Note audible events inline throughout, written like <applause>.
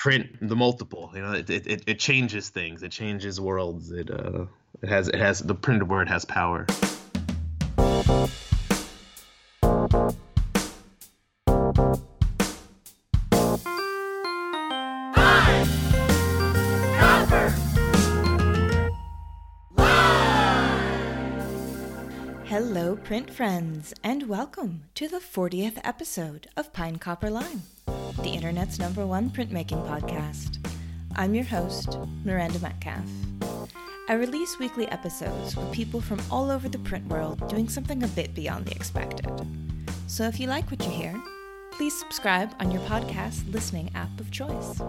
print the multiple. You know, it, it, it changes things. It changes worlds. It uh, it has it has the printed word has power. Hello, print friends, and welcome to the 40th episode of Pine Copper Line, the internet's number one printmaking podcast. I'm your host, Miranda Metcalf. I release weekly episodes with people from all over the print world doing something a bit beyond the expected. So if you like what you hear, please subscribe on your podcast listening app of choice.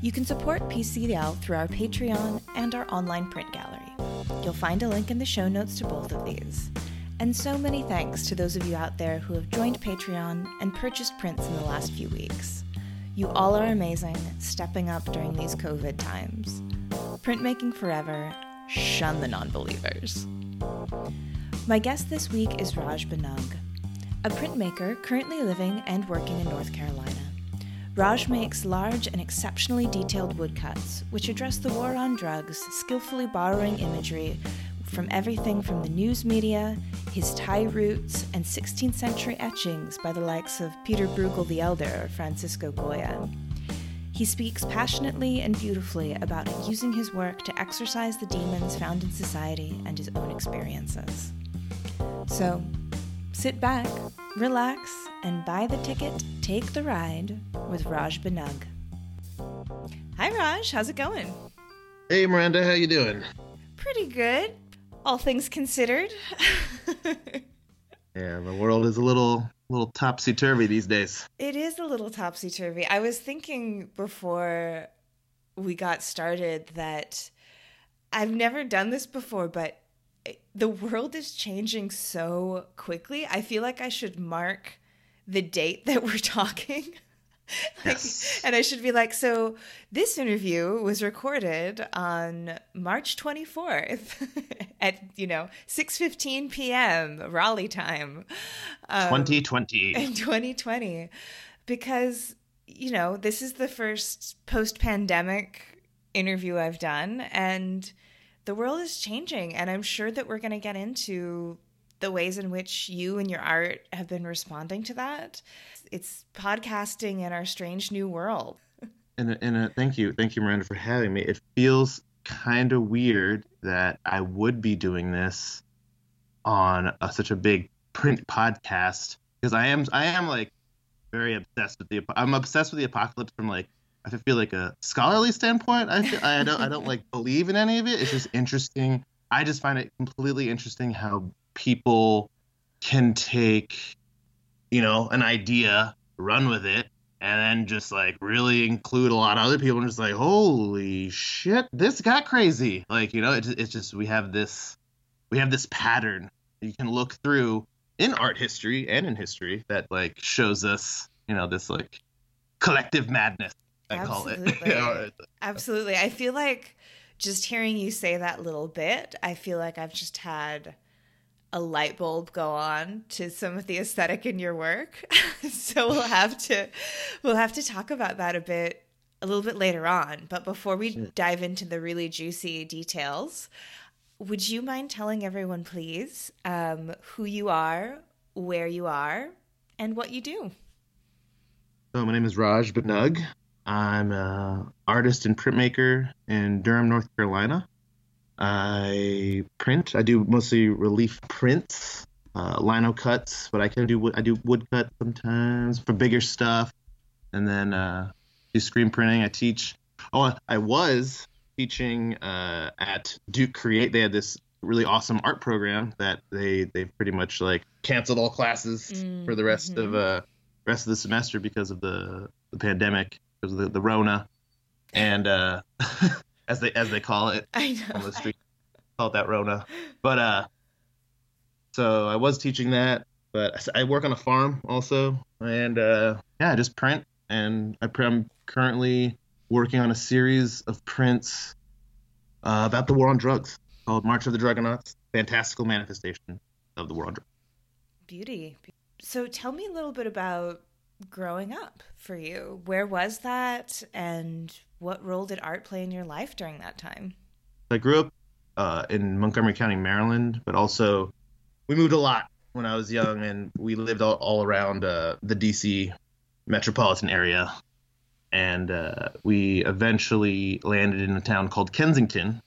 You can support PCL through our Patreon and our online print gallery. You'll find a link in the show notes to both of these. And so many thanks to those of you out there who have joined Patreon and purchased prints in the last few weeks. You all are amazing, stepping up during these COVID times. Printmaking forever, shun the non-believers. My guest this week is Raj Bunnag, a printmaker currently living and working in North Carolina. Raj makes large and exceptionally detailed woodcuts, which address the war on drugs, skillfully borrowing imagery from everything from the news media, his Thai roots, and 16th century etchings by the likes of Peter Bruegel the Elder or Francisco Goya. He speaks passionately and beautifully about using his work to exorcise the demons found in society and his own experiences. So, sit back, relax, and buy the ticket, take the ride with Raj Bunnag. Hi Raj, how's it going? Hey Miranda, how you doing? Pretty good, all things considered. <laughs> yeah, the world is a little little topsy turvy these days. It is a little topsy turvy. I was thinking before we got started that I've never done this before, but the world is changing so quickly. I feel like I should mark the date that we're <laughs> talking. <laughs> like, yes. And I should be like, so this interview was recorded on March 24th <laughs> at, you know, 6.15 p.m. Raleigh time. Um, 2020. In 2020. Because, you know, this is the first post-pandemic interview I've done. And the world is changing. And I'm sure that we're going to get into the ways in which you and your art have been responding to that. It's podcasting in our strange new world. And and uh, thank you, thank you, Miranda, for having me. It feels kind of weird that I would be doing this on a, such a big print podcast because I am I am like very obsessed with the I'm obsessed with the apocalypse from like I feel like a scholarly standpoint. I feel, I don't I don't like believe in any of it. It's just interesting. I just find it completely interesting how people can take, you know, an idea, run with it, and then just like really include a lot of other people and just like, holy shit, this got crazy. Like, you know, it, it's just, we have this, we have this pattern you can look through in art history and in history that like shows us, you know, this like collective madness. I Absolutely. call it. <laughs> Absolutely. I feel like just hearing you say that little bit, I feel like I've just had a light bulb go on to some of the aesthetic in your work. <laughs> so we'll have to we'll have to talk about that a bit a little bit later on. But before we dive into the really juicy details, would you mind telling everyone, please, um, who you are, where you are, and what you do? So my name is Raj Bunnag. I'm an artist and printmaker in Durham, North Carolina. I print. I do mostly relief prints, uh, lino cuts, but I can do I do wood cut sometimes for bigger stuff, and then uh, do screen printing. I teach. Oh, I was teaching uh, at Duke Create. They had this really awesome art program that they they pretty much like canceled all classes mm-hmm. for the rest of mm-hmm. uh rest of the semester because of the the pandemic because of the, the Rona, and uh <laughs> as they as they call it I know. on the street. Call it that Rona. But uh, so I was teaching that, but I work on a farm also, and uh, yeah, I just print, and I, am currently working on a series of prints uh, about the war on drugs called March of the Drugonauts, fantastical manifestation of the war on drugs. Beauty. So tell me a little bit about growing up for you? Where was that, and what role did art play in your life during that time? I grew up uh, in Montgomery County, Maryland, but also we moved a lot when I was young, and we lived all, all around uh, the DC metropolitan area. And uh, we eventually landed in a town called Kensington,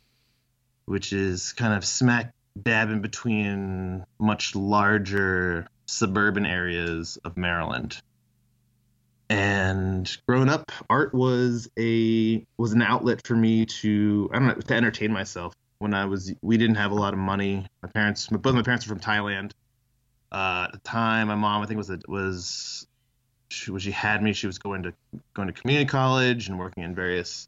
which is kind of smack dab in between much larger suburban areas of Maryland. And growing up, art was a was an outlet for me to I don't know to entertain myself. When I was we didn't have a lot of money. My parents, both my parents are from Thailand. Uh, at the time, my mom I think was a, was she, when she had me, she was going to going to community college and working in various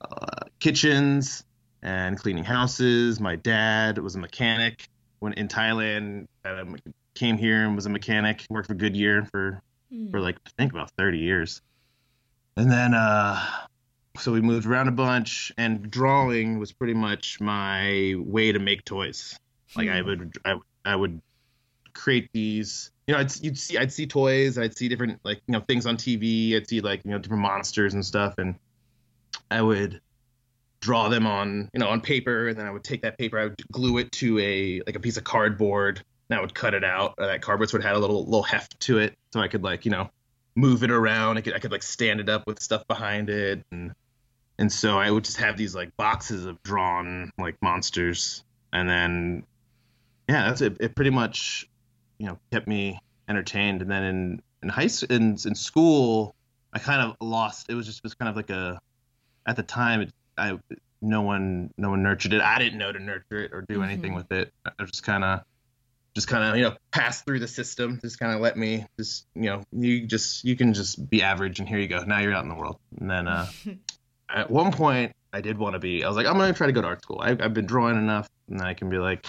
uh, kitchens and cleaning houses. My dad was a mechanic when in Thailand. Um, came here and was a mechanic. Worked for Goodyear for mm. for like I think about 30 years. And then uh so we moved around a bunch and drawing was pretty much my way to make toys. Like mm. I hmm. would I, I would create these you know, I'd you'd see I'd see toys, I'd see different like you know things on TV, I'd see like you know different monsters and stuff, and I would draw them on you know on paper, and then I would take that paper, I would glue it to a like a piece of cardboard, and I would cut it out. Or That cardboard would have a little little heft to it, so I could like you know move it around. I could I could like stand it up with stuff behind it, and and so I would just have these like boxes of drawn like monsters, and then yeah, that's it. It pretty much you know kept me entertained. And then in in high in in school, I kind of lost. It was just it was kind of like a at the time it, I no one no one nurtured it. I didn't know to nurture it or do anything mm-hmm. with it. I just kind of just kind of you know pass through the system just kind of let me just you know you just you can just be average and here you go now you're out in the world and then uh <laughs> at one point i did want to be i was like i'm gonna try to go to art school I, have been drawing enough and i can be like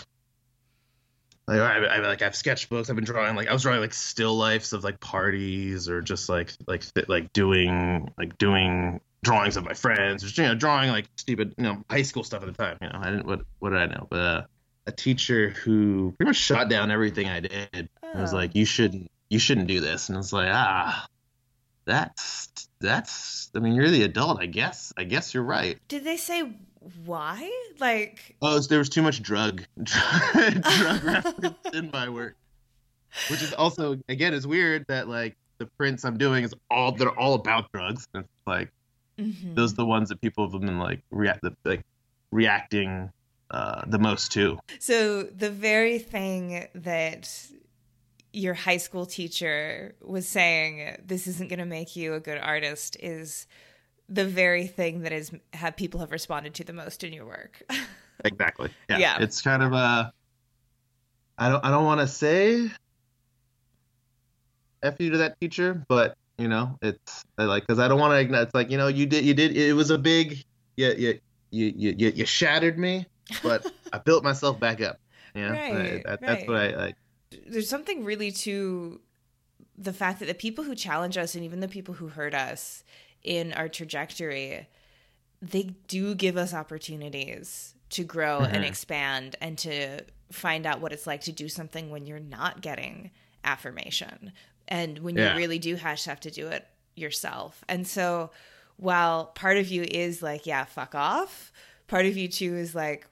like I, I like I have sketchbooks. I've been drawing like I was drawing like still lifes of like parties or just like like like doing like doing drawings of my friends, just you know drawing like stupid you know high school stuff at the time. You know I didn't what what did I know, but uh, a teacher who pretty much shot down everything I did. Oh. I was like, you shouldn't, you shouldn't do this. And it's like, ah, that's, that's, I mean, you're the adult, I guess. I guess you're right. Did they say why? Like, oh, there was too much drug, <laughs> drug <laughs> reference in my work, which is also, again, is weird that like the prints I'm doing is all, they're all about drugs. And it's like, mm-hmm. those are the ones that people have been like react, like reacting uh, the most too. So the very thing that your high school teacher was saying this isn't going to make you a good artist is the very thing that is have people have responded to the most in your work. <laughs> exactly. Yeah. yeah. It's kind of a I don't I don't want to say f you to that teacher, but you know, it's like cuz I don't want to it's like, you know, you did you did it was a big yeah, yeah, you you you, you shattered me but I built myself back up. You know? right, that, that's what I like. There's something really to the fact that the people who challenge us and even the people who hurt us in our trajectory, they do give us opportunities to grow mm-hmm. and expand and to find out what it's like to do something when you're not getting affirmation and when yeah. you really do have to do it yourself. And so while part of you is like, yeah, fuck off, part of you too is like,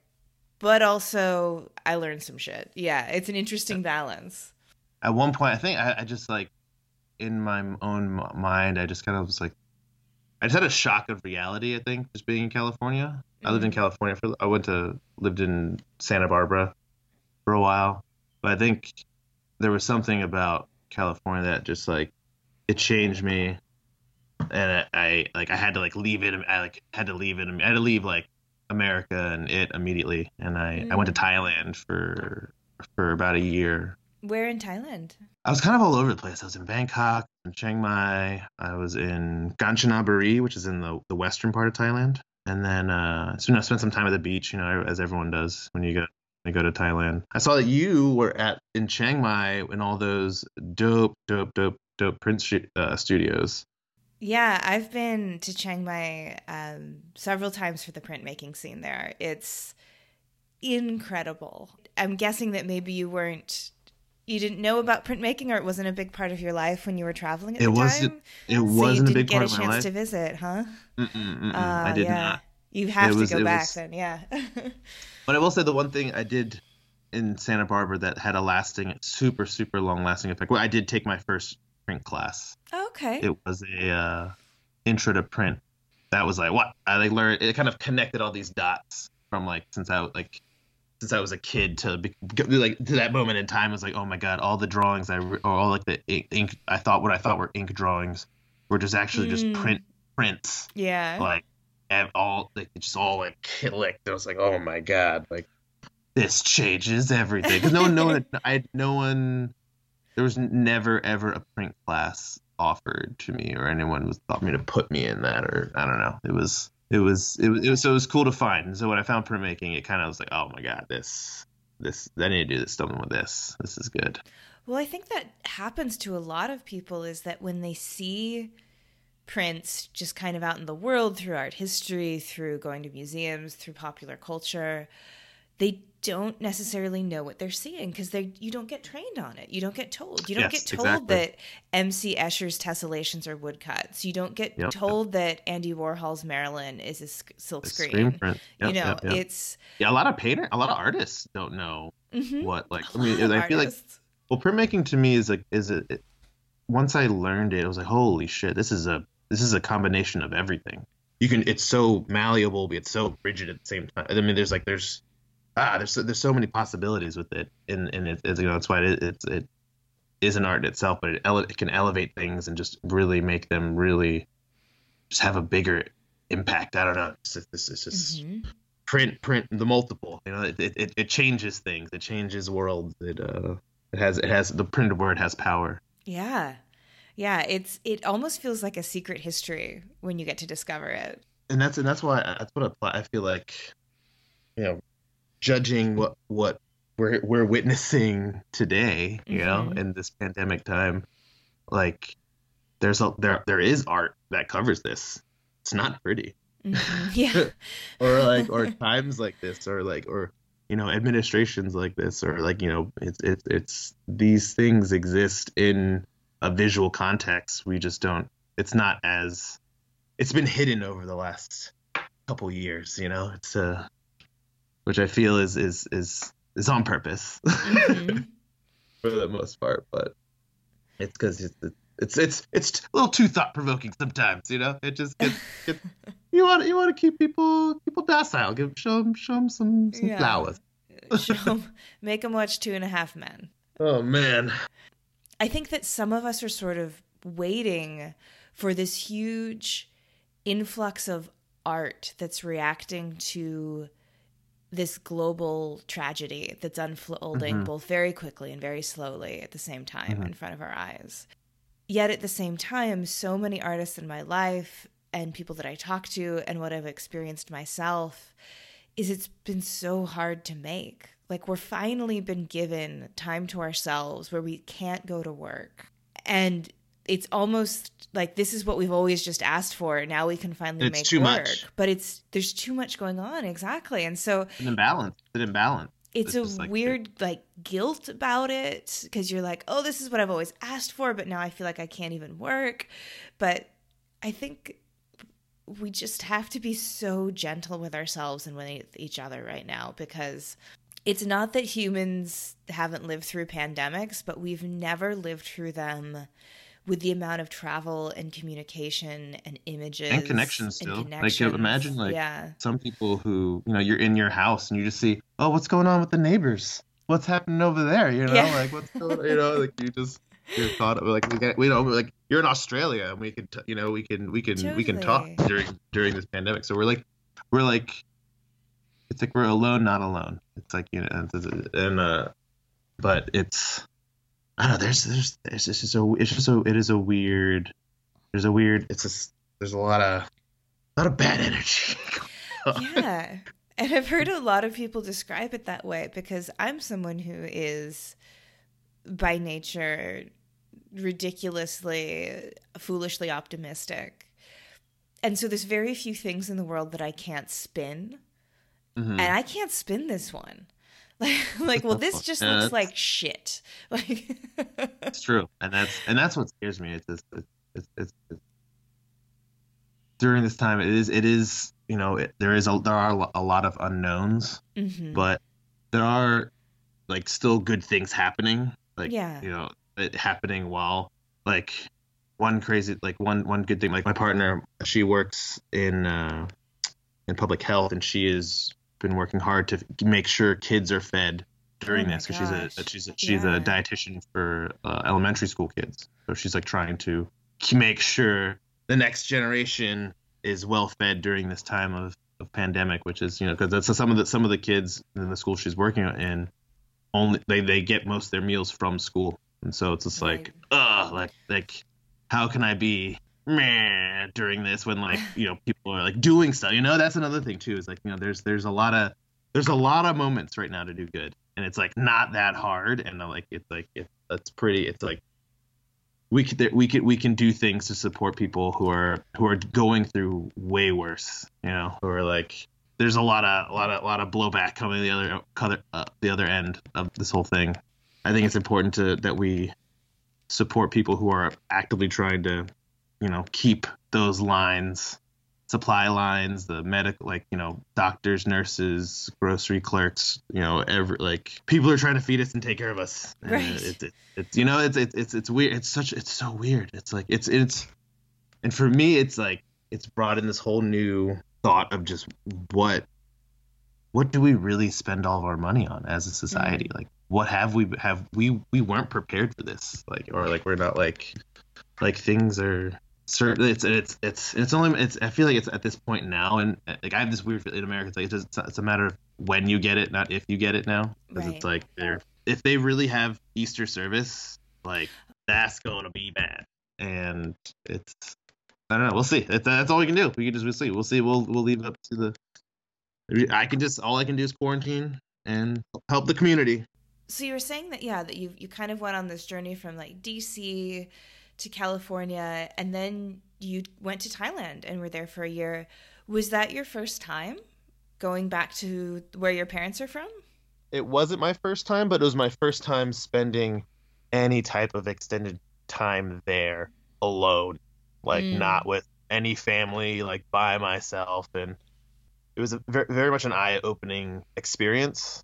but also I learned some shit. Yeah, it's an interesting balance. At one point, I think I, I just like in my own mind, I just kind of was like, I just had a shock of reality. I think just being in California. Mm-hmm. I lived in mm-hmm. California for. I went to lived in Santa Barbara for a while, but I think there was something about California that just like it changed me, and I, I like I had to like leave it. I like had to leave it. I had to leave like America and it immediately, and I, mm. I went to mm. Thailand for for about a year. Where in Thailand? I was kind of all over the place. I was in Bangkok, in Chiang Mai. I was in Kanchanaburi, which is in the, the western part of Thailand. And then uh, so, you know, I spent some time at the beach, you know, as everyone does when you go when you go to Thailand. I saw that you were at in Chiang Mai in all those dope, dope, dope, dope print uh, studios. Yeah, I've been to Chiang Mai um, several times for the printmaking scene there. It's incredible. I'm guessing that maybe you weren't you didn't know about printmaking, or it wasn't a big part of your life when you were traveling at It the wasn't- time. it so wasn't you a big didn't get part a of my chance life. to visit, huh? Mm-mm, mm-mm, Uh, I did yeah. not. You have It to was- go back was- then, yeah. <laughs> But I will say the one thing I did in Santa Barbara that had a lasting, super, super long lasting effect. Well, I did take my first print class. okay. It was a uh, intro to print. That was like what I like learned. It kind of connected all these dots from like since I like since I was a kid to be, like to that moment in time. I was like, oh my god, all the drawings I or all like the ink, ink I thought what I thought were ink drawings were just actually just Mm. print prints yeah. like and all like it just all like clicked. I was like, oh my god, like this changes everything. Because no one, no one, I had no one. There was never ever a print class offered to me, or anyone was thought me to put me in that, or I don't know. It was. It was, it was, it was, so it was cool to find. And so when I found printmaking, it kind of was like, oh my god, this, this, I need to do this, something with this. This is good. Well, I think that happens to a lot of people is that when they see prints just kind of out in the world through art history, through going to museums, through popular culture, they don't necessarily know what they're seeing because they you don't get trained on it. You don't get told. You don't Yes, get told exactly. that MC Escher's tessellations are woodcuts. You don't get Yep. told that Andy Warhol's Marilyn is a silk The screen. Yep, you know, yep, yep. it's yeah, a lot of painter, a lot of artists don't know mhm. what like. I mean, I feel like. Well, printmaking to me is like is a it, once I learned it, I was like, holy shit, this is a this is a combination of everything. You can it's so malleable, but it's so rigid at the same time. I mean, there's like there's ah there's so- there's so many possibilities with it, and and it, it's you know that's why it, it's it is an art in itself, but it, ele- it can elevate things and just really make them really just have a bigger impact. I don't know. It's it's, it's just Mhm. print print the multiple you know it, it, it changes things it changes worlds it uh it has it has the printed word has power Yeah. Yeah, it's it almost feels like a secret history when you get to discover it. and that's and that's why that's what I, I feel like you know judging what what we're we're witnessing today you know Mhm. in this pandemic time like there's a there there is art that covers this it's not pretty Mhm. <laughs> Yeah. or like or <laughs> times like this or like or you know administrations like this or like you know it's it's it's these things exist in a visual context we just don't it's not as it's been hidden over the last couple years you know it's uh which i feel is is is is on purpose <laughs> Mhm. for the most part but it's because it's it's it's it's a little too thought provoking sometimes you know it just gets, gets <laughs> you want you want to keep people people docile give show them show them some some Yeah. flowers <laughs> Show 'em- make them watch Two and a Half Men. oh man I think that some of us are sort of waiting for this huge influx of art that's reacting to this global tragedy that's unfolding Mhm. both very quickly and very slowly at the same time Mhm. in front of our eyes. Yet at the same time, so many artists in my life and people that I talk to and what I've experienced myself is it's been so hard to make. Like we're finally been given time to ourselves where we can't go to work. And it's almost like this is what we've always just asked for. Now we can finally It's make too work. much. But it's there's too much going on, exactly. And so an imbalance it's an imbalance it's, It's a like- weird like guilt about it because you're like oh this is what i've always asked for but now i feel like i can't even work but i think we just have to be so gentle with ourselves and with each other right now because it's not that humans haven't lived through pandemics but we've never lived through them with the amount of travel and communication and images and connections still. Like connections. imagine like yeah. some people who you know you're in your house and you just see oh what's going on with the neighbors? What's happening over there? You know Yeah. like what's going you know like you just you're thought of like we get we know like you're in australia and we can t- you know we can we can we can talk during during this pandemic. So we're like we're like it's like we're alone not alone. It's like you know and, and uh but it's i don't know there's there's it's just so it's just so it is a weird there's a weird it's a there's a lot of a lot of bad energy <laughs> yeah. And I've heard a lot of people describe it that way because I'm someone who is by nature ridiculously foolishly optimistic. And so there's very few things in the world that I can't spin. Mhm. And I can't spin this one. Like, <laughs> like well, this just Yeah, looks like shit. <laughs> Like, It's true, and that's and that's what scares me. It's just, it's, it's, it's, it's during this time. It is it is you know it, there is a there are a lot of unknowns, Mhm. but there are like still good things happening. Like Yeah. you know it happening while like one crazy like one one good thing like my partner she works in uh, in public health and she has been working hard to make sure kids are fed during Oh this because she's a she's a, she's Yeah. a dietitian for uh, elementary school kids. So she's like trying to make sure the next generation is well fed during this time of, of pandemic which is you know because that's some of the some of the kids in the school she's working in only they, they get most of their meals from school. And so it's just like ugh like like how can i be meh during this when like you know people are like doing stuff. You know that's another thing too is like you know there's there's a lot of there's a lot of moments right now to do good and it's like not that hard and uh, like it's like it, it's pretty it's like we could we could we can do things to support people who are who are going through way worse you know who are like there's a lot of a lot of a lot of blowback coming the other other uh, the other end of this whole thing. I think it's important to that we support people who are actively trying to you know keep those lines supply lines the medical like you know doctors nurses grocery clerks you know every like people are trying to feed us and take care of us. And uh, Right. it's, it's, it's you know it's, it's it's it's weird it's such it's so weird. It's like it's it's and for me it's like it's brought in this whole new thought of just what what do we really spend all of our money on as a society? Mm-hmm. Like what have we have we we weren't prepared for this? Like or like we're not like like things are certain it's it's it's it's only it's i feel like it's at this point now and like i have this weird feeling in america it's like it's, just, it's a matter of when you get it not if you get it now because Right. it's like they're if they really have easter service like that's going to be bad. And it's i don't know we'll see. It's, that's all we can do. We can just we'll see. We'll see. We'll we'll leave it up to the i can just all i can do is quarantine and help the community. So you were saying that yeah, that you you kind of went on this journey from like DC to California and then you went to Thailand and were there for a year. Was that your first time going back to where your parents are from? it wasn't my first time, but it was my first time spending any type of extended time there alone, like Mm. not with any family, like by myself, and it was a very, very much an eye-opening experience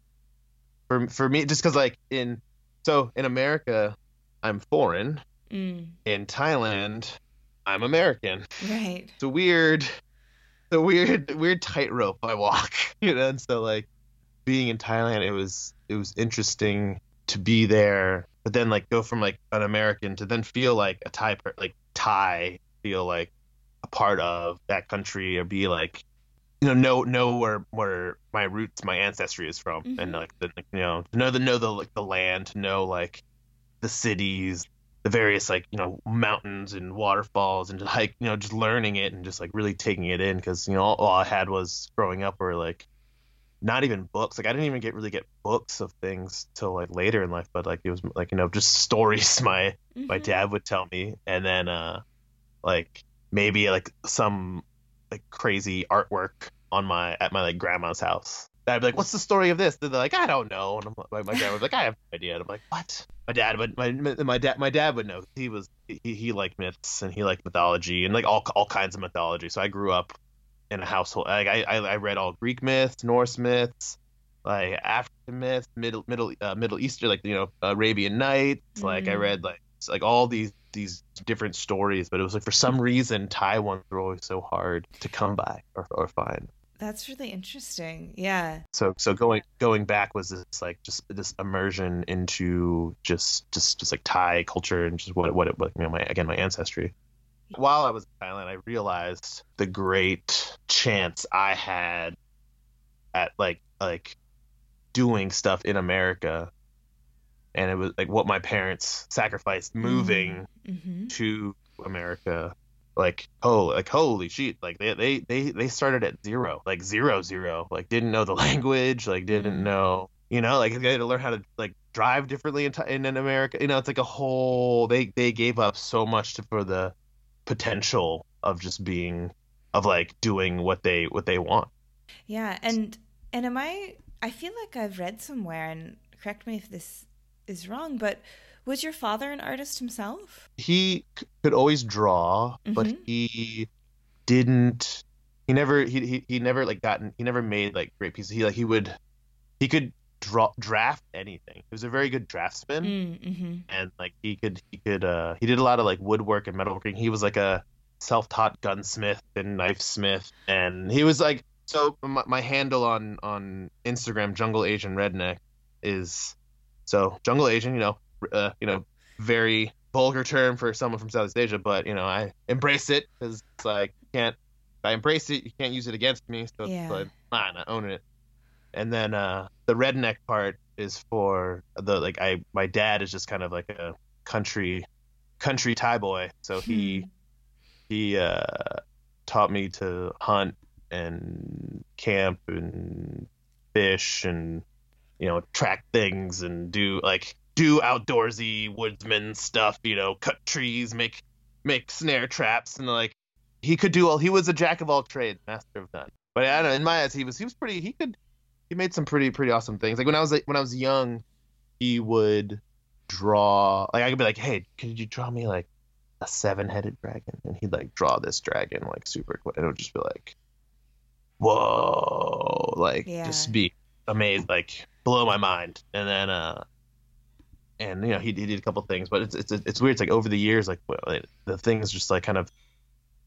for for me, just because like in so in America, I'm foreign. Mm, In Thailand, I'm American. right. It's a weird, the weird, weird tightrope I walk, <laughs> you know. And so like being in Thailand, it was it was interesting to be there, but then like go from like an American to then feel like a Thai, like Thai, feel like a part of that country, or be like, you know, know know where where my roots, my ancestry is from, Mhm. and like the you know know the know the like the land, to know like the cities, the various like you know mountains and waterfalls and just hike you know just learning it and just like really taking it in because you know all, all i had was growing up were like not even books. Like i didn't even get really get books of things till like later in life but like it was like you know just <laughs> stories my my Mhm. dad would tell me. And then uh like maybe like some like crazy artwork on my at my like grandma's house I'd be like, "What's the story of this?" They're like, "I don't know." And I'm like, my dad was like, "I have no idea." And I'm like, "What?" My dad would my my dad my dad would know. He was he, he liked myths and he liked mythology and like all all kinds of mythology. So I grew up in a household like I I, I read all Greek myths, Norse myths, like African myths, Middle Middle uh, Middle Eastern like you know Arabian Nights. Like I Mm. read like like all these these different stories, but it was like for some reason Thai ones were always so hard to come by or or find. That's really interesting. Yeah. so so going going back was this like just this immersion into just just just like Thai culture and just what what it what you know my again my ancestry. While I was in Thailand, I realized the great chance I had at like like doing stuff in America, and it was like what my parents sacrificed moving Mm-hmm. to America. Like oh like holy shit like they they they they started at zero like zero zero like didn't know the <laughs> language like didn't Mhm. know you know like they had to learn how to like drive differently in, in in America you know it's like a whole they they gave up so much to, for the potential of just being of like doing what they what they want Yeah, and and am I I feel like I've read somewhere, and correct me if this is wrong, but was your father an artist himself? He c- could always draw, but Mhm. he didn't. He never. He, he he never like gotten. He never made like great pieces. He like he would. He could draw draft anything. He was a very good draftsman. Mm-hmm. and like he could he could uh he did a lot of like woodwork and metalworking he was like a self-taught gunsmith and knife smith, and he was like so my, my handle on on instagram jungle asian redneck is so jungle asian you know uh, you know very vulgar term for someone from southeast asia but you know i embrace it because it's like you can't if i embrace it you can't use it against me so Yeah. it's like fine i own it and then uh the redneck part is for the like I my dad is just kind of like a country country Thai boy, so he he uh taught me to hunt and camp and fish and you know track things and do like do outdoorsy woodsman stuff, you know, cut trees, make make snare traps and like he could do all he was a jack of all trades, master of none. But I don't know, in my eyes he was he was pretty he could he made some pretty pretty awesome things. Like when I was like when I was young, he would draw like I could be like, "Hey, could you draw me like a seven-headed dragon?" And he'd like draw this dragon like super quick, and it would just be like, "Whoa!" Like Yeah. just be amazed, like blow my mind. And then uh, and you know he, he did a couple things, but it's it's it's weird. It's like over the years, like well, the things just like kind of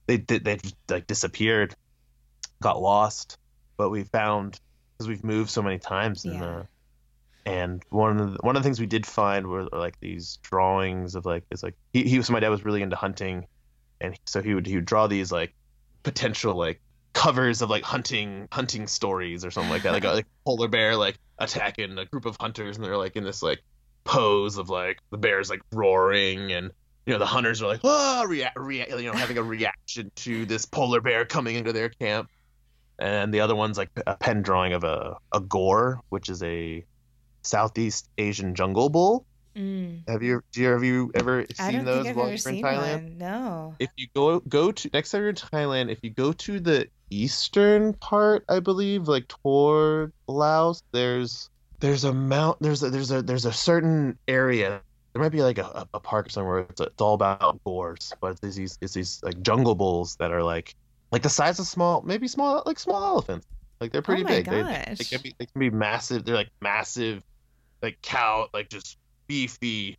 they did they just like disappeared, got lost. But we found because we've moved so many times and Yeah. uh, and one of the, one of the things we did find were like these drawings of like it's like he, he so my dad was really into hunting and so he would he would draw these like potential like covers of like hunting hunting stories or something like that like a like polar bear like attacking a group of hunters and they're like in this like pose of like the bear's like roaring and you know the hunters are like oh rea- rea- you know having a reaction to this polar bear coming into their camp and the other one's like a pen drawing of a, a gaur which is a southeast asian jungle bull Mm. have you do you have you ever seen those while you're in thailand one. No. if you go go to next time you're in Thailand, if you go to the eastern part, I believe, like toward Laos, there's there's a mount there's a there's a there's a certain area. There might be like a, a park somewhere. It's, it's all about boars, but it's these it's these like jungle bulls that are like like the size of small maybe small like small elephants. Like they're pretty oh my big. They, gosh. they can be they can be massive. They're like massive, like cow, like just beefy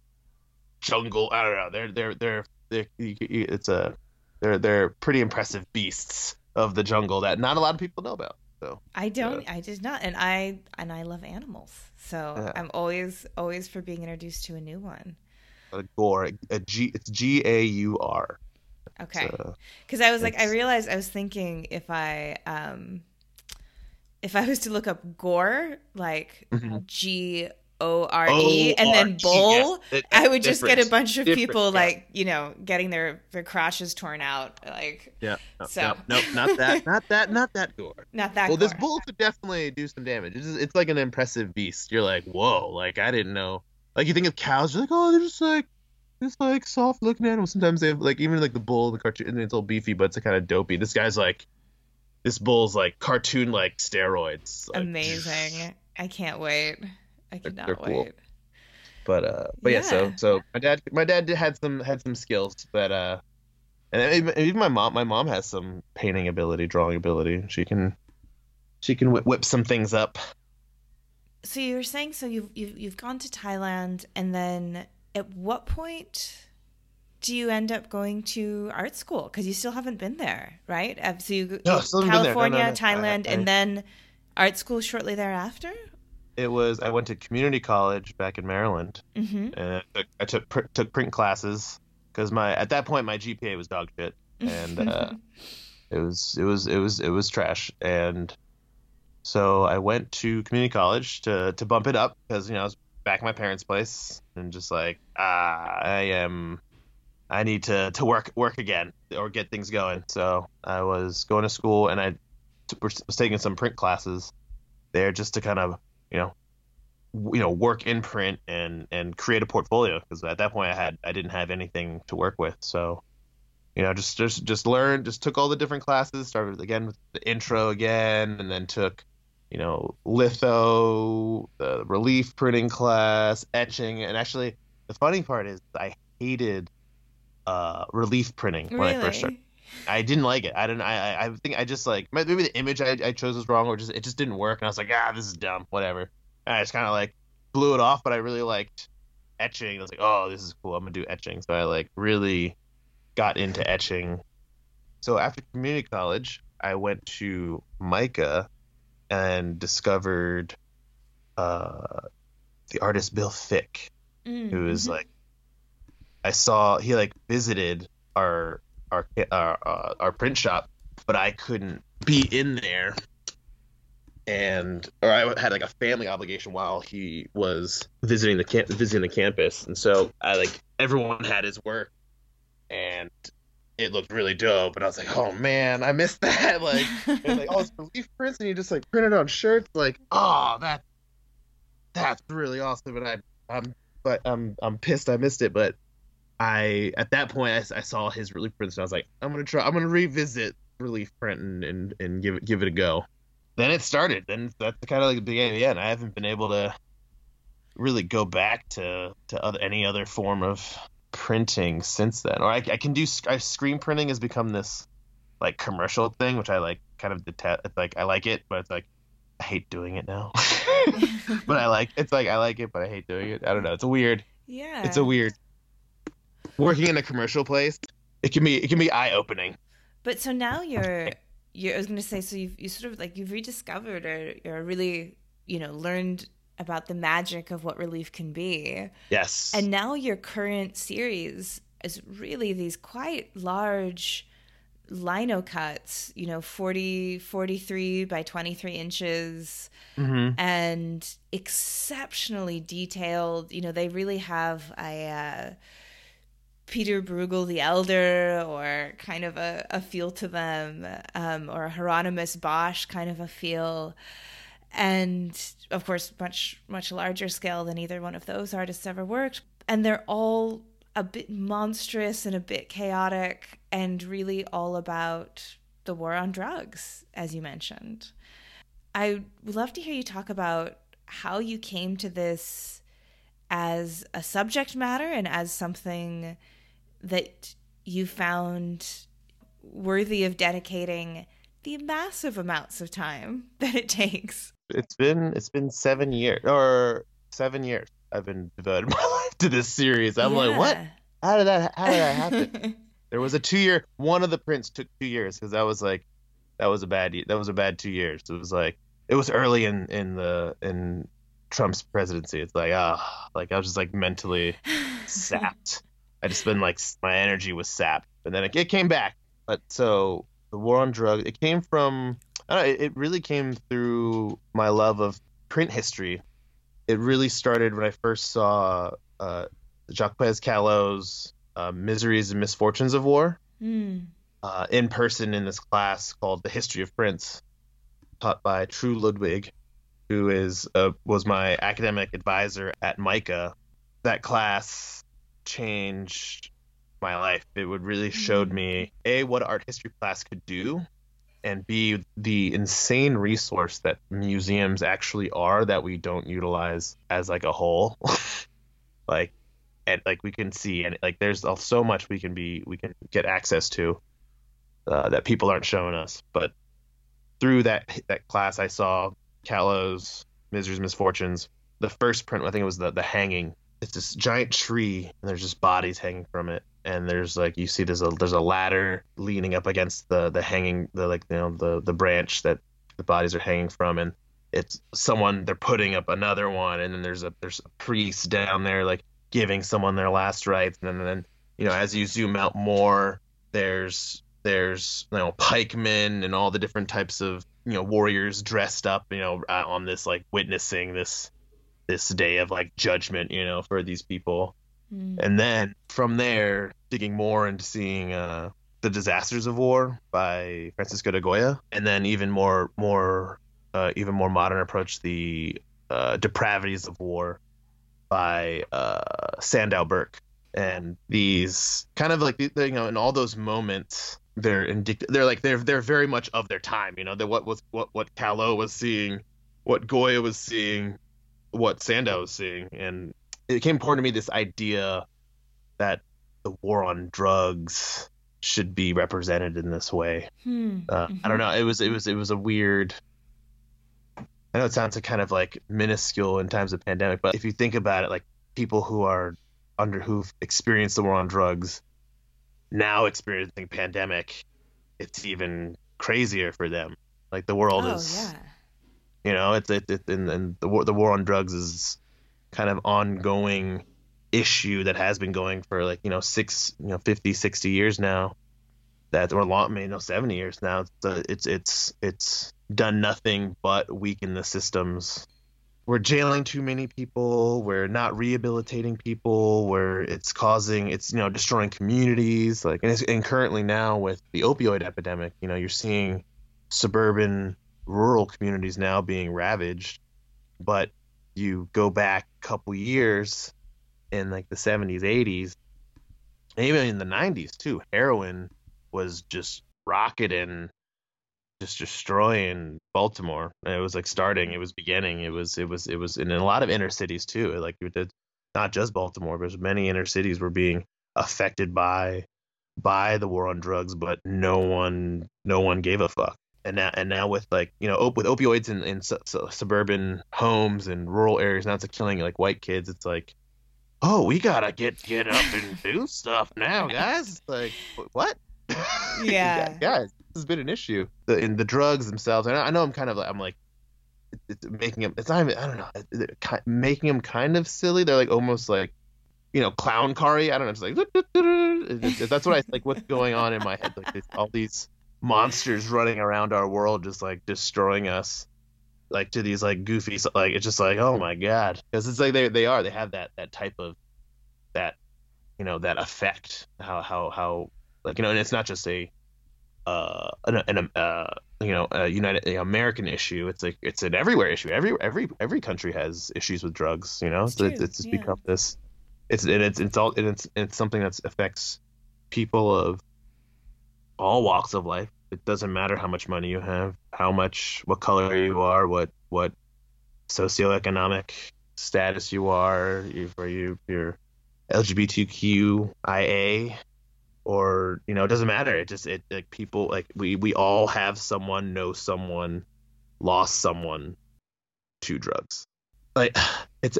jungle. I don't know. They're they're they're, they're it's a they're they're pretty impressive beasts of the jungle that not a lot of people know about. So I don't. I did not, and I and I love animals, so Yeah. I'm always always for being introduced to a new one. a gore, a G, it's G A U R. Okay, uh, because I was like, I realized I was thinking if I um if I was to look up gore, like Mhm. G O R E, and then O-R-E, bull. yes. It- I would just get a bunch of Different, people yeah. like you know getting their their crotches torn out, like Yeah. No, So- no, nope, not that, <laughs> not that, not that gore. not that. well, this bull could definitely do some damage. It's, it's like an impressive beast. You're like, whoa, like I didn't know. Like you think of cows, you're like, oh, they're just like, just like soft looking animals. Sometimes they have like even like the bull, the cartoon, it's all beefy, but it's kind of dopey. This guy's like, this bull's like cartoon like steroids. Like, amazing. <sighs> I can't wait. I cannot they're cool. wait. But uh, but yeah. so Yeah. so my dad, my dad did- had some had some skills, but uh, and even, even my mom, my mom has some painting ability, drawing ability. She can, she can whip, whip some things up. So you were saying so you've you've you've gone to Thailand and then at what point do you end up going to art school because you still haven't been there, right? So you, No, you- still haven't been there. No, no, California, no. I- Thailand, and then art school shortly thereafter. It was I went to community college back in Maryland, Mm-hmm. and I took, I took pr- took print classes because my at that point my GPA was dog shit, and uh, <laughs> it was it was it was it was trash, and so I went to community college to to bump it up because you know I was back at my parents' place and just like ah I am I need to to work work again or get things going. So I was going to school and I was taking some print classes there just to kind of you know you know work in print and and create a portfolio because at that point I had I didn't have anything to work with so you know just just just learned just took all the different classes started again with the intro again and then took you know, litho, the relief printing class, etching, and actually the funny part is I hated uh, relief printing when? I first started. I didn't like it. I didn't. I. I think I just like maybe the image I, I chose was wrong, or just it just didn't work. And I was like, ah, this is dumb. Whatever. And I just kind of like blew it off. But I really liked etching. I was like, oh, this is cool. I'm gonna do etching. So I like really got into etching. So after community college, I went to MICA and discovered uh, the artist Bill Fick, Mm, who is mhm. like I saw he like visited our our our, uh, our print shop, but I couldn't be in there, and or I had like a family obligation while he was visiting the camp visiting the campus, and so I like everyone had his work, and it looked really dope, and I was like, oh man, I missed <laughs> that like. Like, oh, it's relief prints, and you just like print it on shirts. Like, oh, that that's really awesome. And I, I'm, but I'm, I'm pissed I missed it. But I, at that point, I saw his relief prints, and I was like, I'm gonna try, I'm gonna revisit relief print and and, and give it give it a go. Then it started. Then that's kind of like the beginning of the end. I haven't been able to really go back to to other any other form of printing since then. Or I, I can do I, screen printing has become this like commercial thing, which I like kind of detest. It's like I like it, but it's like I hate doing it now. <laughs> <laughs> but I like it's like I like it, but I hate doing it. I don't know. It's a weird. yeah. It's a weird. Working in a commercial place, it can be it can be eye opening. But so now <laughs> you're you're I was gonna say so you've you sort of like you've rediscovered or you're really you know learned about the magic of what relief can be. Yes. And now your current series is really these quite large lino cuts, you know, 40, 43 by 23 inches hmm and exceptionally detailed. You know, they really have a uh, Peter Bruegel the Elder or kind of a, a feel to them, um, or Hieronymus Bosch kind of a feel. And of course, much, much larger scale than either one of those artists ever worked. And they're all a bit monstrous and a bit chaotic and really all about the war on drugs, as you mentioned. I would love to hear you talk about how you came to this as a subject matter and as something that you found worthy of dedicating the massive amounts of time <laughs> that it takes. It's been it's been seven years or seven years. I've been devoted <laughs> my life to this series. I'm like, what? How did that? How did that happen? <laughs> There was a two year. One of the prints took two years because that was like, that was a bad. That was a bad two years. It was like it was early in in the in Trump's presidency. It's like ah, like I was just like mentally sapped. I just been like my energy was sapped, and then it, it came back. But so the war on drugs, it came from. I don't know, it, it really came through my love of print history. It really started when I first saw uh, Jacques Callot's uh, "Miseries and Misfortunes of War" Hmm. uh, in person in this class called "The History of Prints," taught by True Ludwig, who is uh, was my academic advisor at MICA. That class changed my life. It would really showed me a what art history class could do, and b the insane resource that museums actually are that we don't utilize as like a whole. <laughs> like, and like we can see and like there's so much we can be we can get access to uh, that people aren't showing us. But through that that class, I saw Callot's Miseries Misfortunes. The first print, I think it was the the hanging. It's this giant tree, and there's just bodies hanging from it. And there's like you see there's a there's a ladder leaning up against the the hanging the like you know the the branch that the bodies are hanging from, and it's someone they're putting up another one, and then there's a there's a priest down there like giving someone their last rites, and then, then you know as you zoom out more, there's there's you know pikemen and all the different types of you know warriors dressed up you know uh, on this like witnessing this this day of like judgment you know for these people Hmm. and then from there digging more into seeing uh the disasters of war by francisco de goya and then even more more uh, even more modern approach the uh, depravities of war by uh, sandow Birk and these kind of like you know in all those moments they're indic- they're like they're they're very much of their time you know that what was what what Callot was seeing what Goya was seeing, what Sandow was seeing, and it became important to me this idea that the war on drugs should be represented in this way. Hmm. Uh, I don't know. It was it was it was a weird. I know it sounds kind of like minuscule in times of pandemic, but if you think about it, like people who are under who've experienced the war on drugs, now experiencing pandemic, it's even crazier for them. Like the world Oh is, yeah. You know, it's it, it and, and the war the war on drugs is kind of ongoing issue that has been going for like you know six you know 50 60 years now that or long mean no 70 years now. So uh, it's it's it's done nothing but weaken the systems. We're jailing too many people. We're not rehabilitating people. Where it's causing it's you know destroying communities. Like and, and currently now with the opioid epidemic you know you're seeing suburban rural communities now being ravaged but you go back a couple years in like the 70s 80s and even in the 90s too heroin was just rocketing just destroying baltimore. And it was like starting it was beginning it was it was it was in a lot of inner cities too like it did not just baltimore but many inner cities were being affected by by the war on drugs but no one no one gave a fuck and now and now with like you know op- with opioids in, in su- su- suburban homes and rural areas now it's killing like white kids it's like oh we gotta get get up and <laughs> do stuff now guys. It's like what? <laughs> Yeah. guys this has been an issue. The in the drugs themselves and I, I know i'm kind of like i'm like it's making them it's not even i don't know it- making them kind of silly? They're like almost like you know clown carry i don't know it's like <laughs> that's what i like what's going on in my head like all these monsters running around our world just like destroying us like to these like goofy like it's just like oh my god. Because it's like they they are they have that that type of that you know that effect. How how how like you know and it's not just a uh an, an uh you know a united american issue. It's like it's an everywhere issue. Every every every country has issues with drugs you know? It's so it's, it's just yeah. become this it's and it's it's all and it's it's something that affects people of all walks of life. It doesn't matter how much money you have how much what color you are what what socioeconomic status you are if are you you're lgbtqia or you know it doesn't matter. It just it like people like we we all have someone know someone lost someone to drugs. Like <sighs> it's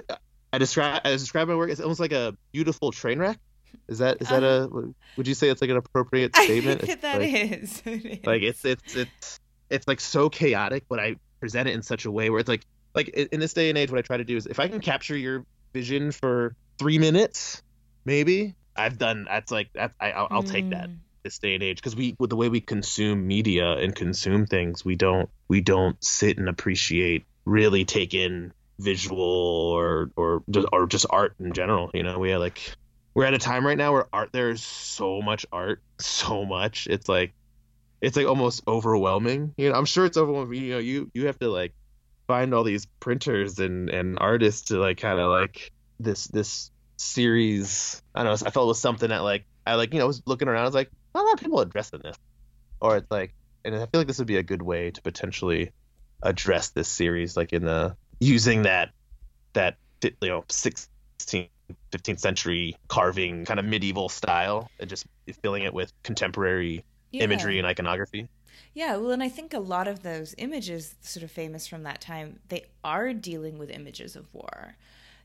i describe i describe my work it's almost like a beautiful train wreck is that is that a would you say it's like an appropriate <laughs> statement. I think that like, is. <laughs> It is. like it's it's it's it's like so chaotic but i present it in such a way where it's like like in this day and age what i try to do is if i can capture your vision for three minutes maybe i've done that's like that's I, I'll, I'll take that Mm. this day and age because we with the way we consume media and consume things we don't we don't sit and appreciate really take in visual or or just or just art in general you know we are like we're at a time right now where art there's so much art so much. It's like it's like almost overwhelming. You know i'm sure it's overwhelming you know you you have to like find all these printers and and artists to like kind of like this this series. I don't know i felt it was something that like i like you know was looking around i was like a lot of people addressing this. Or it's like and i feel like this would be a good way to potentially address this series like in the using that that you know 16th 15th century carving kind of medieval style and just filling it with contemporary Yeah. imagery and iconography Yeah, well, and I think a lot of those images, sort of famous from that time, they are dealing with images of war.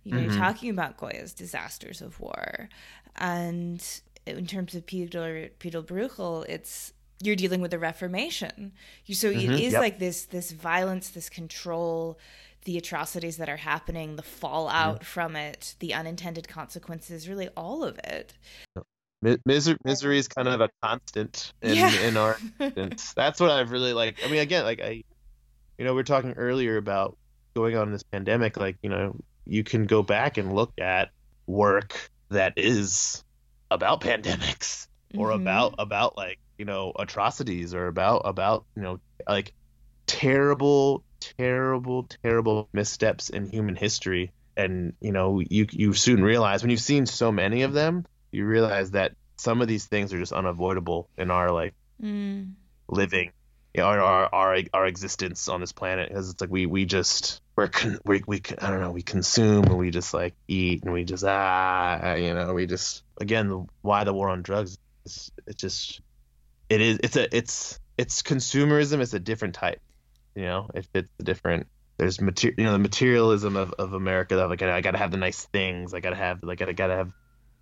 You know, Mhm. you're talking about Goya's disasters of war, and in terms of Peter Peter Bruegel, it's you're dealing with the Reformation. You, so Mhm, it is yep. like this this violence, this control, the atrocities that are happening, the fallout Mm-hmm. from it, the unintended consequences, really all of it. Mi- miser- misery is kind of a constant in, Yeah. in our <laughs> existence. That's what I've really like. I mean, again, like I, you know, we are talking earlier about going on this pandemic. Like, you know, you can go back and look at work that is about pandemics or Mhm. about about like you know atrocities or about about you know like terrible terrible terrible missteps in human history. And you know you you soon realize when you've seen so many of them you realize that some of these things are just unavoidable in our like Mm. living you know, our, our our our existence on this planet. Because it's like we we just we're con- we we I don't know we consume and we just like eat and we just ah you know we just again why the war on drugs? It's, it just it is it's a it's it's consumerism it's a different type you know it fits the different there's material you know the materialism of, of America that like I gotta have the nice things I gotta have like I gotta have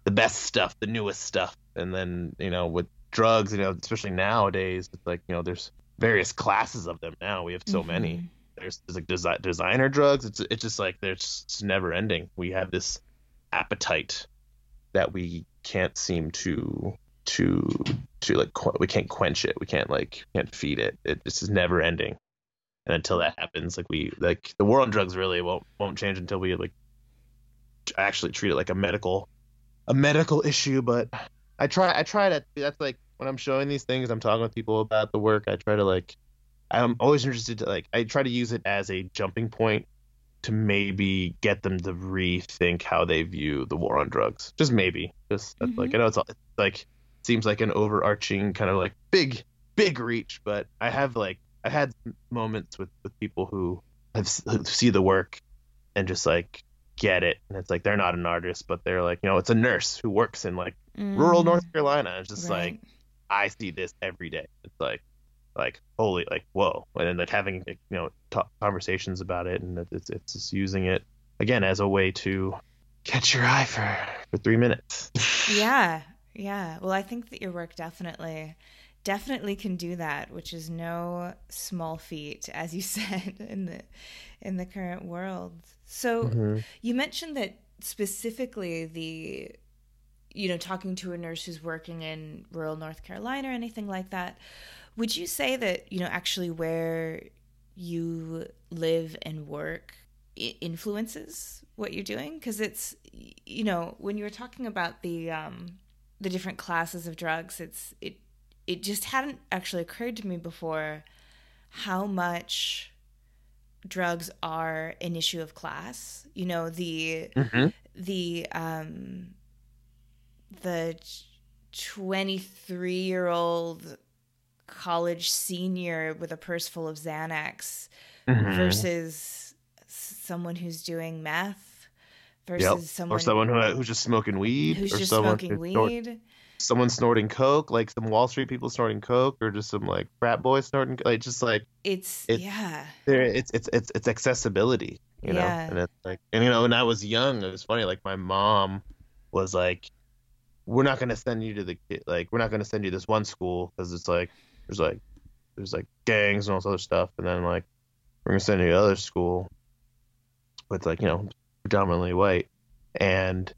the best stuff the newest stuff. And then you know with drugs you know especially nowadays it's like you know there's various classes of them now. We have so mm-hmm. many there's, there's like desi- designer drugs. It's it's just like there's it's never ending. We have this appetite that we can't seem to to to like qu- we can't quench it. We can't like can't feed it. It this is never ending and until that happens like we like the war on drugs really won't won't change until we like actually treat it like a medical a medical issue but i try i try to that's like when i'm showing these things i'm talking with people about the work i try to like i'm always interested to like i try to use it as a jumping point to maybe get them to rethink how they view the war on drugs just maybe just mm-hmm. like i know it's, all, it's like seems like an overarching kind of like big big reach but i have like I had moments with with people who have who see the work and just like get it, and it's like they're not an artist, but they're like, you know, it's a nurse who works in like mm. rural North Carolina. It's just right. like I see this every day. It's like like holy like whoa and then like having you know talk, conversations about it and it's it's just using it again as a way to catch your eye for for three minutes yeah <laughs> yeah well i think that your work definitely definitely can do that, which is no small feat, as you <laughs> said in the in the current world. So mm-hmm. you mentioned that specifically the you know talking to a nurse who's working in rural North Carolina or anything like that. Would you say that you know actually where you live and work influences what you're doing? Because it's you know when you were talking about the um, the different classes of drugs, it's it it just hadn't actually occurred to me before how much drugs are an issue of class. You know, the mm-hmm. the um the 23 year old college senior with a purse full of Xanax mm-hmm. versus someone who's doing meth versus yep. someone or someone who, who's just smoking weed who's or just smoking weed someone snorting coke, like some Wall Street people snorting coke, or just some like frat boys snorting, like just like it's, it's yeah, it's it's it's it's accessibility, you know, yeah. and it's like and you know when I was young, it was funny, like my mom was like, we're not gonna send you to the like we're not gonna send you this one school because it's like there's like there's like gangs and all this other stuff, and then like we're gonna send you to other school, but it's like you know predominantly white, and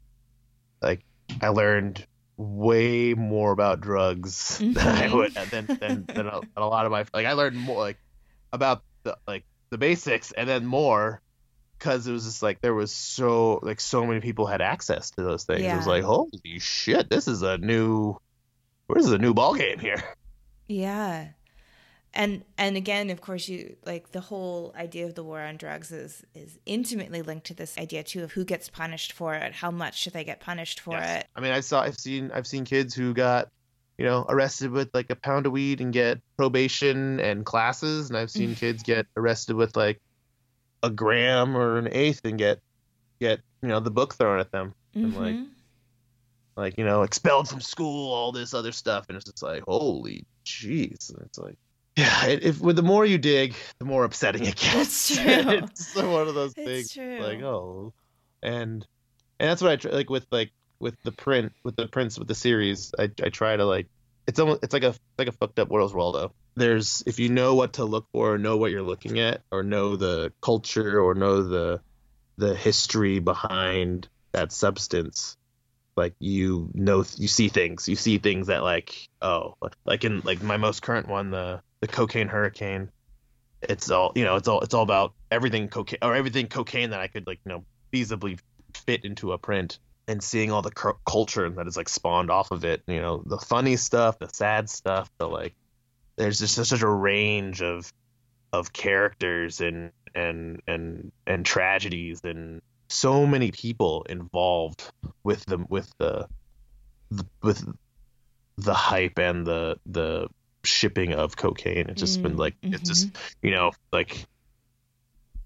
like I learned way more about drugs mm-hmm. <laughs> than I would than than, than, a, than a lot of my like I learned more like about the like the basics and then more because it was just like there was so like so many people had access to those things. Yeah. It was like holy shit, this is a new this is a new ball game here. Yeah and and again of course you like the whole idea of the war on drugs is is intimately linked to this idea too of who gets punished for it how much should they get punished for yes. it i mean i saw i've seen i've seen kids who got you know arrested with like a pound of weed and get probation and classes and i've seen <laughs> kids get arrested with like a gram or an eighth and get get you know the book thrown at them mm-hmm. and like like you know expelled from school all this other stuff and it's just like holy jeez and it's like yeah, it, if with the more you dig, the more upsetting it gets. That's <laughs> true. it's one of those it's things. True. Like oh, and and that's what I try. Like with like with the print with the prints with the series, I I try to like it's almost it's like a like a fucked up Where's Waldo. There's if you know what to look for, or know what you're looking at, or know the culture, or know the the history behind that substance, like you know you see things. You see things that like oh like in like my most current one the the cocaine hurricane it's all you know it's all it's all about everything cocaine or everything cocaine that i could like you know feasibly fit into a print and seeing all the cu- culture that is like spawned off of it you know the funny stuff the sad stuff the like there's just such a range of of characters and and and and tragedies and so many people involved with the with the, with the hype and the the shipping of cocaine. It's just been Mm, like it's just you know like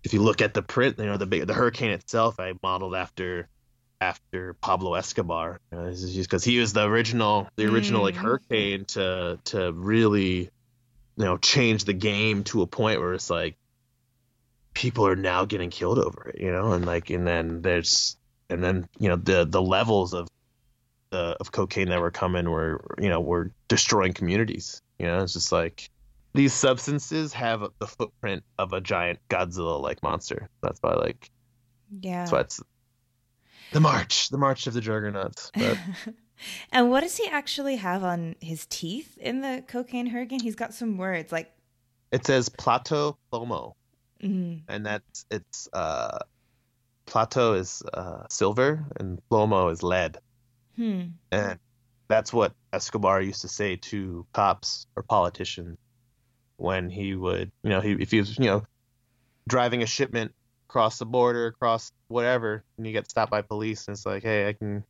if you look at the print, you know the big the hurricane itself, I modeled after after Pablo Escobar, you know, because he was the original the original like Mm. hurricane to to really you know change the game to a point where it's like people are now getting killed over it, you know, and like and then there's and then you know the the levels of the of cocaine that were coming were you know were destroying communities. You know, it's just like these substances have the footprint of a giant Godzilla like monster. That's why like Yeah. that's why it's the march, the march of the juggernauts. But <laughs> and what does he actually have on his teeth in the cocaine hurricane? He's got some words like, it says plata o plomo, mm, and that's it's uh plata is uh silver and plomo is lead. hmm, And that's what Escobar used to say to cops or politicians when he would, you know, he if he was, you know, driving a shipment across the border, across whatever, and you get stopped by police, and it's like, hey, I can,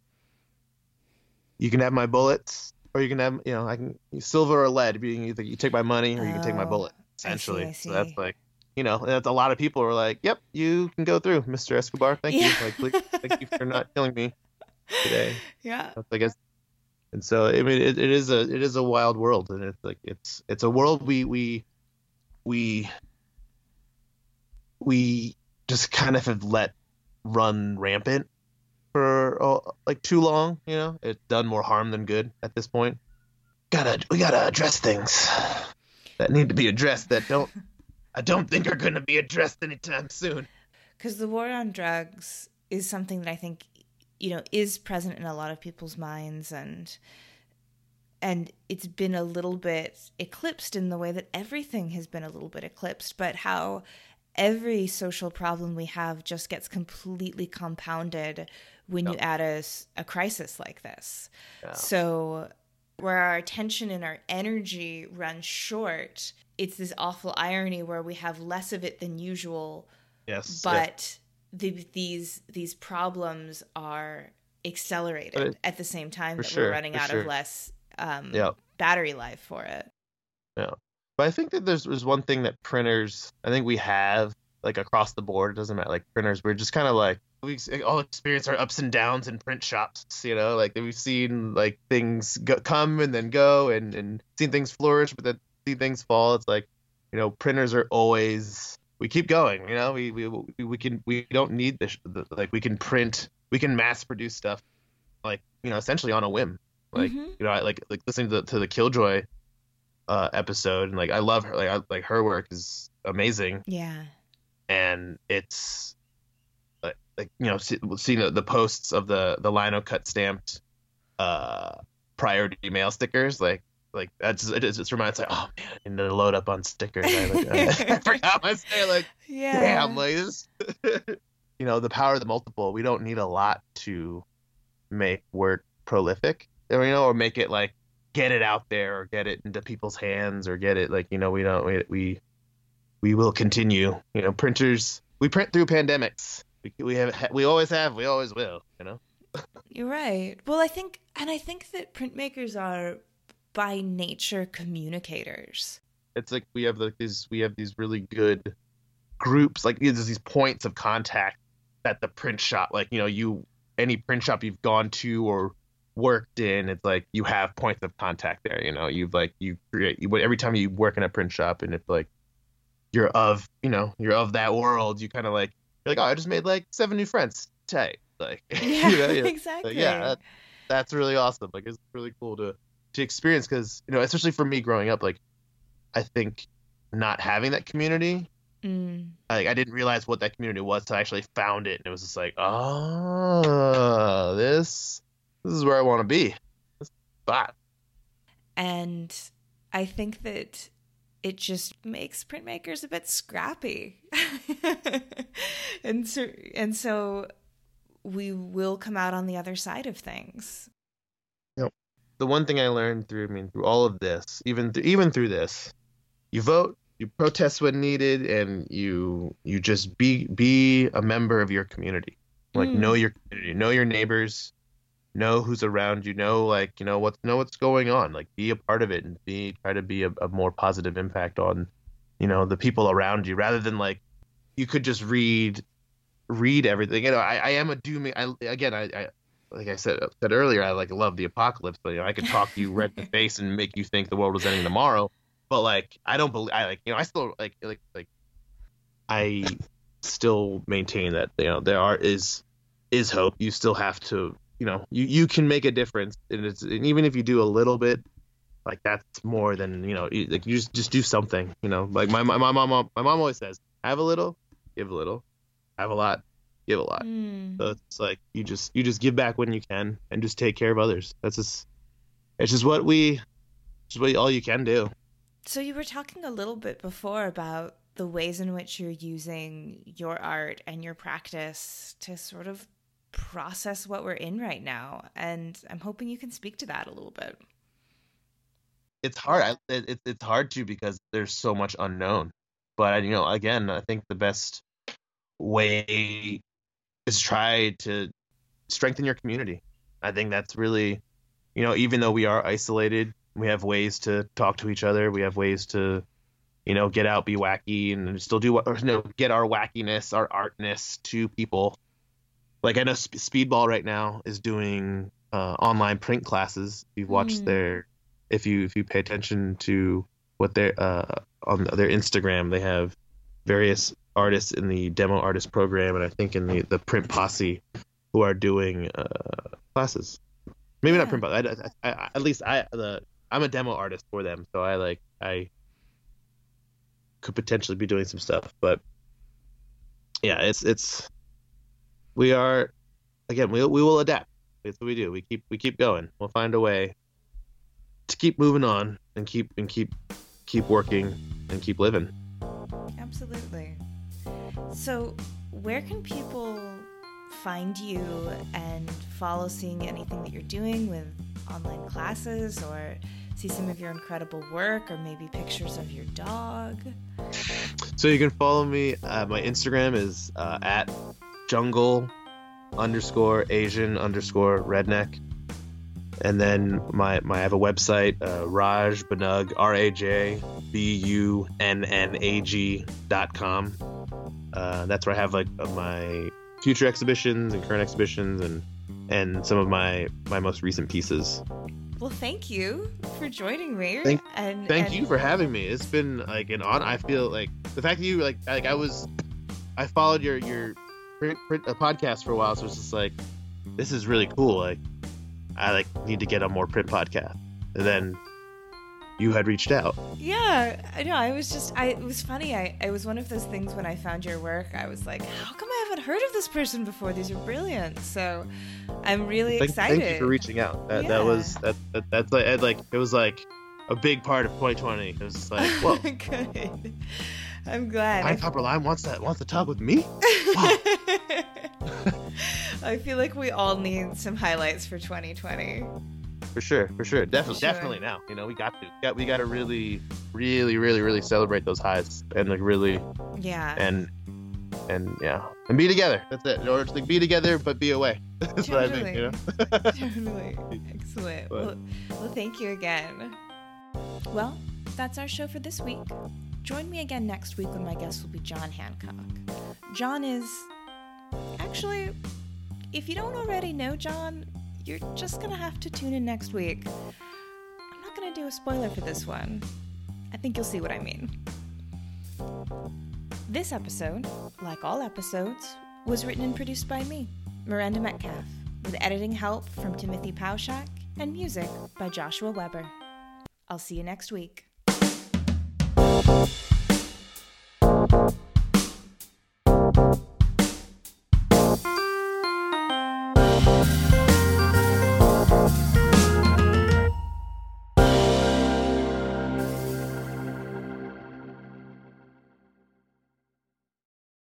you can have my bullets, or you can have, you know, I can silver or lead. You can either you take my money or you can take my Oh, bullet. I see, Essentially, I so that's like, you know, a lot of people are like, yep, you can go through, Mr. Escobar. Thank Yeah. you, like, please, thank you for not killing me today. <laughs> yeah, I guess. And so I mean, it, it is a it is a wild world, and it's like it's it's a world we we we we just kind of have let run rampant for uh, like too long. You know, it's done more harm than good at this point. Gotta we gotta address things that need to be addressed that don't <laughs> I don't think are gonna be addressed anytime soon. because the war on drugs is something that I think you know is present in a lot of people's minds and and it's been a little bit eclipsed in the way that everything has been a little bit eclipsed but how every social problem we have just gets completely compounded when you add a crisis like this. So where our attention and our energy run short it's this awful irony where we have less of it than usual Yes, yeah. but the, these these problems are accelerated it- at the same time that sure, we're running out sure. of less um, Yeah. battery life for it. Yeah. But I think that there's there's one thing that printers I think we have like across the board. It doesn't matter. Like printers, we're just kind of like we all experience our ups and downs in print shops. You know, like we've seen like things go, come and then go, and and seen things flourish, but then see things fall. It's like you know, printers are always we keep going. You know, we we we, can we don't need this. Like we can print, we can mass produce stuff, like you know, essentially on a whim. Like Mhm. you know, I like like listening to to the Killjoy uh, episode, and like I love her. Like I, like her work is amazing, Yeah. and it's like, like you know, see, seeing the, the posts of the the lino cut stamped uh priority mail stickers, like like that's just it just, reminds like oh man, need to load up on stickers. I, like, <laughs> I forgot my say like Yeah. damn like this. <laughs> you know, the power of the multiple. We don't need a lot to make work prolific, or, you know, or make it like get it out there or get it into people's hands or get it like you know we don't we we, we will continue. You know, printers we print through pandemics. We, we have we always have we always will. You know. You're right. Well, I think, and I think that printmakers are by nature communicators. it's like we have like these we have these really good groups like there's these points of contact that the print shop like you know you any print shop you've gone to or worked in it's like you have points of contact there you know you've like you create you, every time you work in a print shop and it's like you're of you know you're of that world you kind of like you're like oh i just made like seven new friends tight <laughs> <laughs> like Yeah, you know, exactly. like, yeah, that, that's really awesome. Like it's really cool to to experience because you know, especially for me growing up, like I think not having that community, Mm. like I didn't realize what that community was until I actually found it, and it was just like, oh, this this is where I want to be. This spot. And I think that it just makes printmakers a bit scrappy. <laughs> and so and so we will come out on the other side of things. The one thing I learned through, I mean, through all of this, even th- even through this, you vote, you protest when needed, and you you just be be a member of your community. Like Mm. know your community, know your neighbors, know who's around you, know like you know what's know what's going on, like be a part of it and be try to be a, a more positive impact on you know the people around you rather than like you could just read read everything. You know, I, I am a dooming. I again, I, I like I said uh, said earlier, I like love the apocalypse. But you know, I could talk you red in the <laughs> face and make you think the world was ending tomorrow. But like, I don't believe. I like you know, I still like like like I still maintain that you know there are is is hope. You still have to you know you you can make a difference, and it's and even if you do a little bit. Like that's more than you know. Like you just just do something. You know, like my my, my mom my mom always says, have a little, give a little, have a lot, give a lot. Mm. So it's like you just you just give back when you can and just take care of others. That's just it's just what we just what all you can do. So you were talking a little bit before about the ways in which you're using your art and your practice to sort of process what we're in right now and I'm hoping you can speak to that a little bit. It's hard. I, it, it's hard to because there's so much unknown. But you know, again, I think the best way is try to strengthen your community. I think that's really, you know, even though we are isolated, we have ways to talk to each other. We have ways to, you know, get out, be wacky, and still do what, you know, get our wackiness, our artness to people. Like I know Speedball right now is doing uh, online print classes. If you watch Mm. their, if you if you pay attention to what their uh, on their Instagram, they have various artists in the demo artist program, and I think in the the print posse who are doing uh, classes. Maybe not print posse. I, I, I, at least I the I'm a demo artist for them, so I like I could potentially be doing some stuff, but yeah, it's it's we are again we we will adapt. That's what we do. We keep we keep going. We'll find a way to keep moving on and keep and keep keep working and keep living. Absolutely. So, where can people find you and follow seeing anything that you're doing with online classes or see some of your incredible work or maybe pictures of your dog? So you can follow me. Uh, my Instagram is uh, at jungle underscore Asian underscore redneck. And then my, my I have a website, uh, Raj Bunnag, R A J B U N N A G dot com. Uh, that's where I have like my future exhibitions and current exhibitions and and some of my my most recent pieces. Well, thank you for joining me. Thank- and Thank and- you for having me. It's been like an on. I feel like the fact that you like like I was, I followed your your print, print, uh, podcast for a while, so it's just like this is really cool. Like I like need to get a more print podcast, and then you had reached out. Yeah, I know. I was just, I, it was funny. I, it was one of those things when I found your work, I was like, how come I haven't heard of this person before? These are brilliant. So I'm really Thank, excited. thank you for reaching out. That Yeah. that was that, that that's like it, like it was like a big part of 2020. It was like <laughs> whoa. Good. I'm glad. Pine Copper Lime wants that wants to talk with me. <laughs> I feel like we all need some highlights for 2020. For sure, for sure, definitely, Sure. definitely. Now, you know, we got to, we got, we got to really, really, really, really celebrate those highs and like really, Yeah. and and yeah, and be together. That's it. In order to like, be together, but be away. <laughs> That's what I think. You know. <laughs> <laughs> totally. Excellent. But- Well, well, thank you again. Well, that's our show for this week. Join me again next week when my guest will be John Hancock. John is. Actually, if you don't already know John, you're just gonna have to tune in next week. I'm not gonna do a spoiler for this one. I think you'll see what I mean. This episode, like all episodes, was written and produced by me, Miranda Metcalf, with editing help from Timothy Pauschak and music by Joshua Weber. I'll see you next week.